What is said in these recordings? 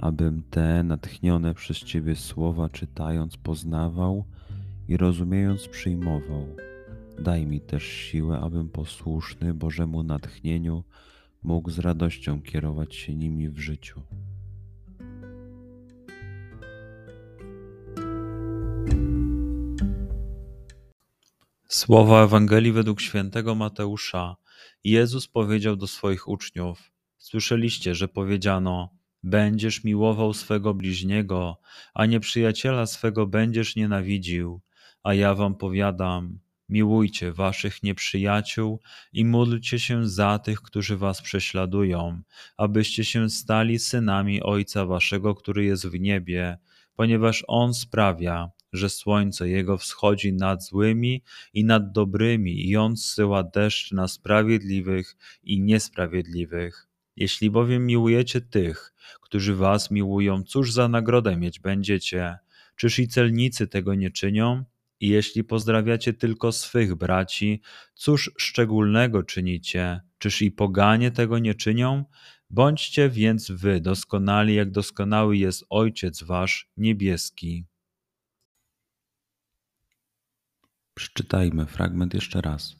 abym te natchnione przez Ciebie słowa czytając poznawał i rozumiejąc przyjmował. Daj mi też siłę, abym posłuszny Bożemu natchnieniu mógł z radością kierować się nimi w życiu. Słowa Ewangelii według świętego Mateusza. Jezus powiedział do swoich uczniów: Słyszeliście, że powiedziano: Będziesz miłował swego bliźniego, a nieprzyjaciela swego będziesz nienawidził. A ja wam powiadam, miłujcie waszych nieprzyjaciół i módlcie się za tych, którzy was prześladują, abyście się stali synami Ojca waszego, który jest w niebie, ponieważ On sprawia, że słońce Jego wschodzi nad złymi i nad dobrymi i On zsyła deszcz na sprawiedliwych i niesprawiedliwych. Jeśli bowiem miłujecie tych, którzy was miłują, cóż za nagrodę mieć będziecie? Czyż i celnicy tego nie czynią? I jeśli pozdrawiacie tylko swych braci, cóż szczególnego czynicie? Czyż i poganie tego nie czynią? Bądźcie więc wy doskonali, jak doskonały jest Ojciec wasz niebieski. Przeczytajmy fragment jeszcze raz.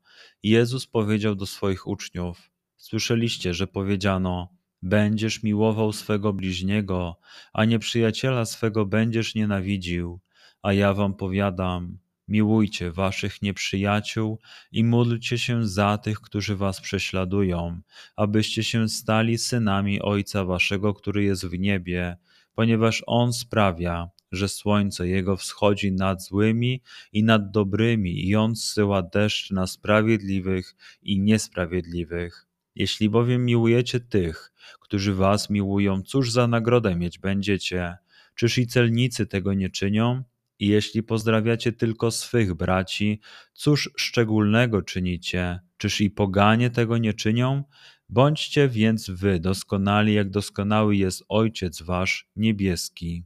Jezus powiedział do swoich uczniów: Słyszeliście, że powiedziano: Będziesz miłował swego bliźniego, a nieprzyjaciela swego będziesz nienawidził. A ja wam powiadam: miłujcie waszych nieprzyjaciół i módlcie się za tych, którzy was prześladują, abyście się stali synami Ojca waszego, który jest w niebie, ponieważ On sprawia, że słońce Jego wschodzi nad złymi i nad dobrymi i On zsyła deszcz na sprawiedliwych i niesprawiedliwych. Jeśli bowiem miłujecie tych, którzy was miłują, cóż za nagrodę mieć będziecie? Czyż i celnicy tego nie czynią? I jeśli pozdrawiacie tylko swych braci, cóż szczególnego czynicie? Czyż i poganie tego nie czynią? Bądźcie więc wy doskonali, jak doskonały jest Ojciec wasz niebieski.